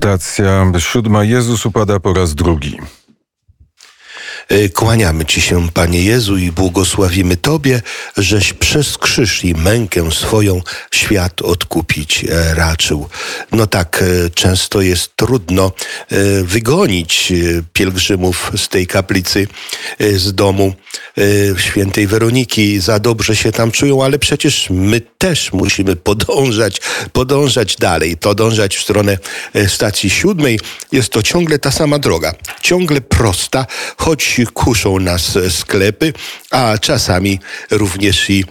Stacja siódma. Jezus upada po raz drugi. E, kłaniamy Ci się, Panie Jezu, i błogosławimy Tobie, żeś przez krzyż i mękę swoją świat odkupić e, raczył. No tak, e, często jest trudno wygonić pielgrzymów z tej kaplicy, z domu świętej Weroniki. Za dobrze się tam czują, ale przecież my też musimy podążać, podążać dalej, podążać w stronę stacji siódmej. Jest to ciągle ta sama droga, ciągle prosta, choć kuszą nas sklepy, a czasami również i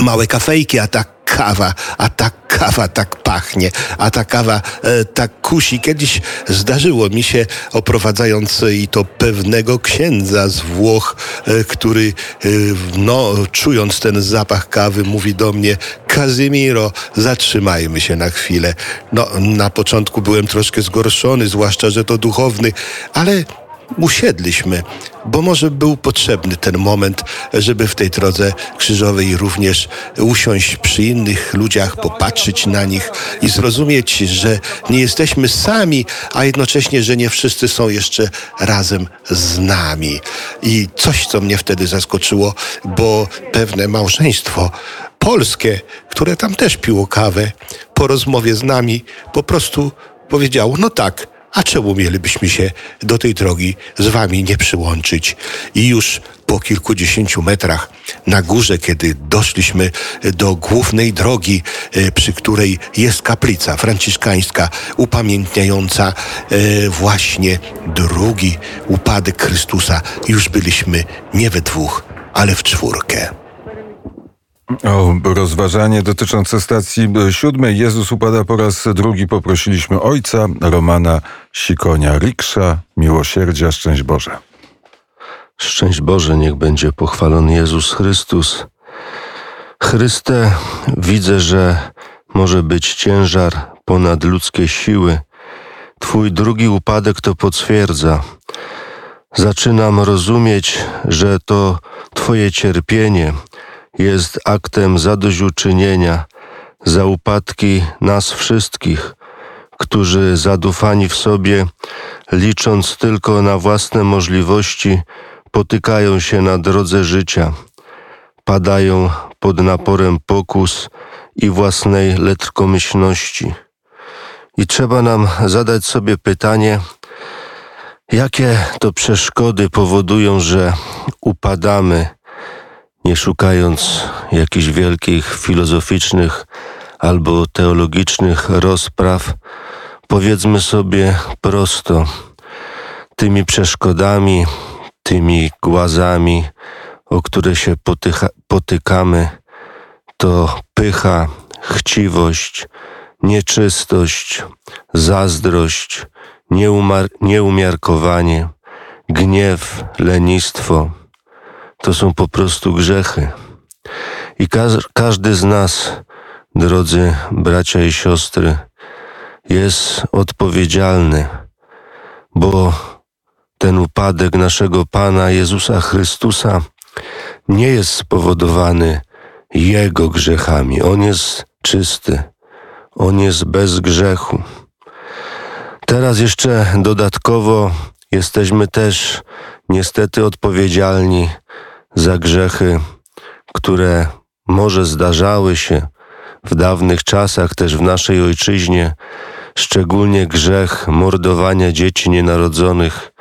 małe kafejki, a ta kawa, a ta kawa tak pachnie, a ta kawa e, tak kusi. Kiedyś zdarzyło mi się, oprowadzając i to pewnego księdza z Włoch, e, który, e, no, czując ten zapach kawy, mówi do mnie: Kazimiro, zatrzymajmy się na chwilę. No, na początku byłem troszkę zgorszony, zwłaszcza, że to duchowny, ale usiedliśmy, bo może był potrzebny ten moment, żeby w tej drodze krzyżowej również usiąść przy innych ludziach, popatrzeć na nich i zrozumieć, że nie jesteśmy sami, a jednocześnie, że nie wszyscy są jeszcze razem z nami. I coś, co mnie wtedy zaskoczyło, bo pewne małżeństwo polskie, które tam też piło kawę, po rozmowie z nami po prostu powiedziało: No tak, a czemu mielibyśmy się do tej drogi z wami nie przyłączyć? I już po kilkudziesięciu metrach na górze, kiedy doszliśmy do głównej drogi, e, przy której jest kaplica franciszkańska upamiętniająca e, właśnie drugi upadek Chrystusa, już byliśmy nie we dwóch, ale w czwórkę. O rozważanie dotyczące stacji siódmej Jezus upada po raz drugi. Poprosiliśmy ojca Romana Sikonia Riksza. Miłosierdzia, szczęść Boże. Szczęść Boże, niech będzie pochwalony Jezus Chrystus. Chryste, widzę, że może być ciężar ponad ludzkie siły. Twój drugi upadek to potwierdza. Zaczynam rozumieć, że to Twoje cierpienie, jest aktem zadośćuczynienia za upadki nas wszystkich, którzy zadufani w sobie, licząc tylko na własne możliwości, potykają się na drodze życia, padają pod naporem pokus i własnej letkomyślności. I trzeba nam zadać sobie pytanie, jakie to przeszkody powodują, że upadamy, nie szukając jakichś wielkich filozoficznych albo teologicznych rozpraw, powiedzmy sobie prosto, tymi przeszkodami, tymi głazami, o które się potycha, potykamy, to pycha, chciwość, nieczystość, zazdrość, nieumiarkowanie, gniew, lenistwo to są po prostu grzechy. I każdy z nas, drodzy bracia i siostry, jest odpowiedzialny, bo ten upadek naszego Pana Jezusa Chrystusa nie jest spowodowany Jego grzechami. On jest czysty, On jest bez grzechu. Teraz jeszcze dodatkowo jesteśmy też niestety odpowiedzialni za grzechy, które może zdarzały się w dawnych czasach, też w naszej ojczyźnie, szczególnie grzech mordowania dzieci nienarodzonych,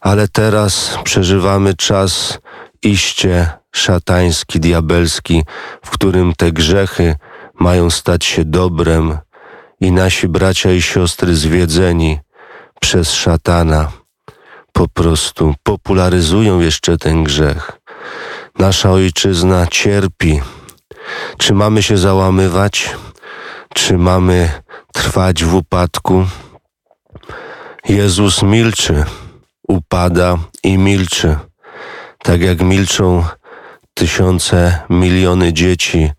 ale teraz przeżywamy czas iście szatański, diabelski, w którym te grzechy mają stać się dobrem i nasi bracia i siostry zwiedzeni przez szatana po prostu popularyzują jeszcze ten grzech. Nasza ojczyzna cierpi. Czy mamy się załamywać? Czy mamy trwać w upadku? Jezus milczy, upada i milczy, tak jak milczą tysiące, miliony dzieci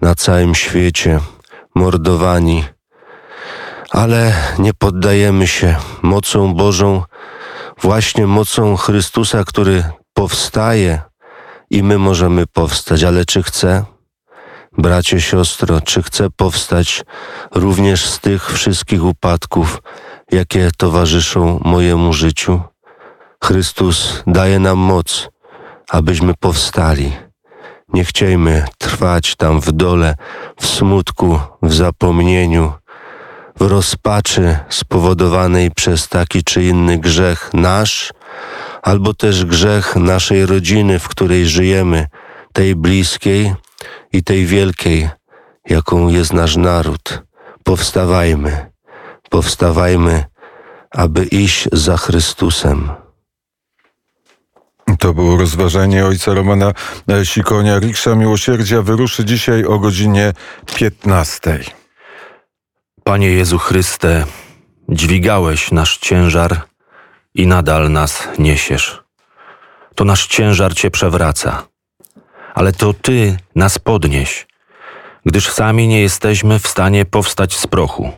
na całym świecie, mordowani. Ale nie poddajemy się mocą Bożą, właśnie mocą Chrystusa, który powstaje i my możemy powstać, ale czy chce? bracie, siostro, czy chcę powstać również z tych wszystkich upadków, jakie towarzyszą mojemu życiu? Chrystus daje nam moc, abyśmy powstali. Nie chciejmy trwać tam w dole, w smutku, w zapomnieniu, w rozpaczy spowodowanej przez taki czy inny grzech nasz, albo też grzech naszej rodziny, w której żyjemy, tej bliskiej i tej wielkiej, jaką jest nasz naród. Powstawajmy, powstawajmy, aby iść za Chrystusem. To było rozważanie ojca Romana e, Sikonia. Riksza Miłosierdzia wyruszy dzisiaj o godzinie 15. Panie Jezu Chryste, dźwigałeś nasz ciężar i nadal nas niesiesz. To nasz ciężar Cię przewraca, ale to Ty nas podnieś, gdyż sami nie jesteśmy w stanie powstać z prochu.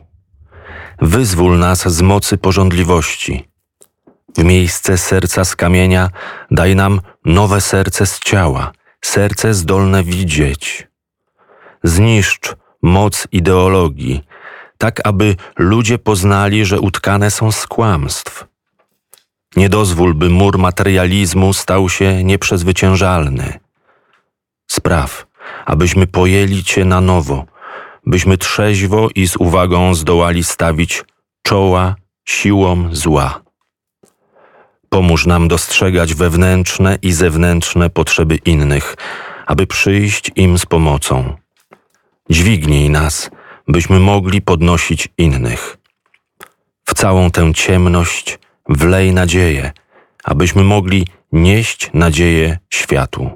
Wyzwól nas z mocy porządliwości. W miejsce serca z kamienia daj nam nowe serce z ciała, serce zdolne widzieć. Zniszcz moc ideologii, tak aby ludzie poznali, że utkane są z kłamstw. Nie dozwól, by mur materializmu stał się nieprzezwyciężalny. Spraw, abyśmy pojęli Cię na nowo, byśmy trzeźwo i z uwagą zdołali stawić czoła siłom zła. Pomóż nam dostrzegać wewnętrzne i zewnętrzne potrzeby innych, aby przyjść im z pomocą. Dźwignij nas, byśmy mogli podnosić innych. W całą tę ciemność wlej nadzieję, abyśmy mogli nieść nadzieję światu.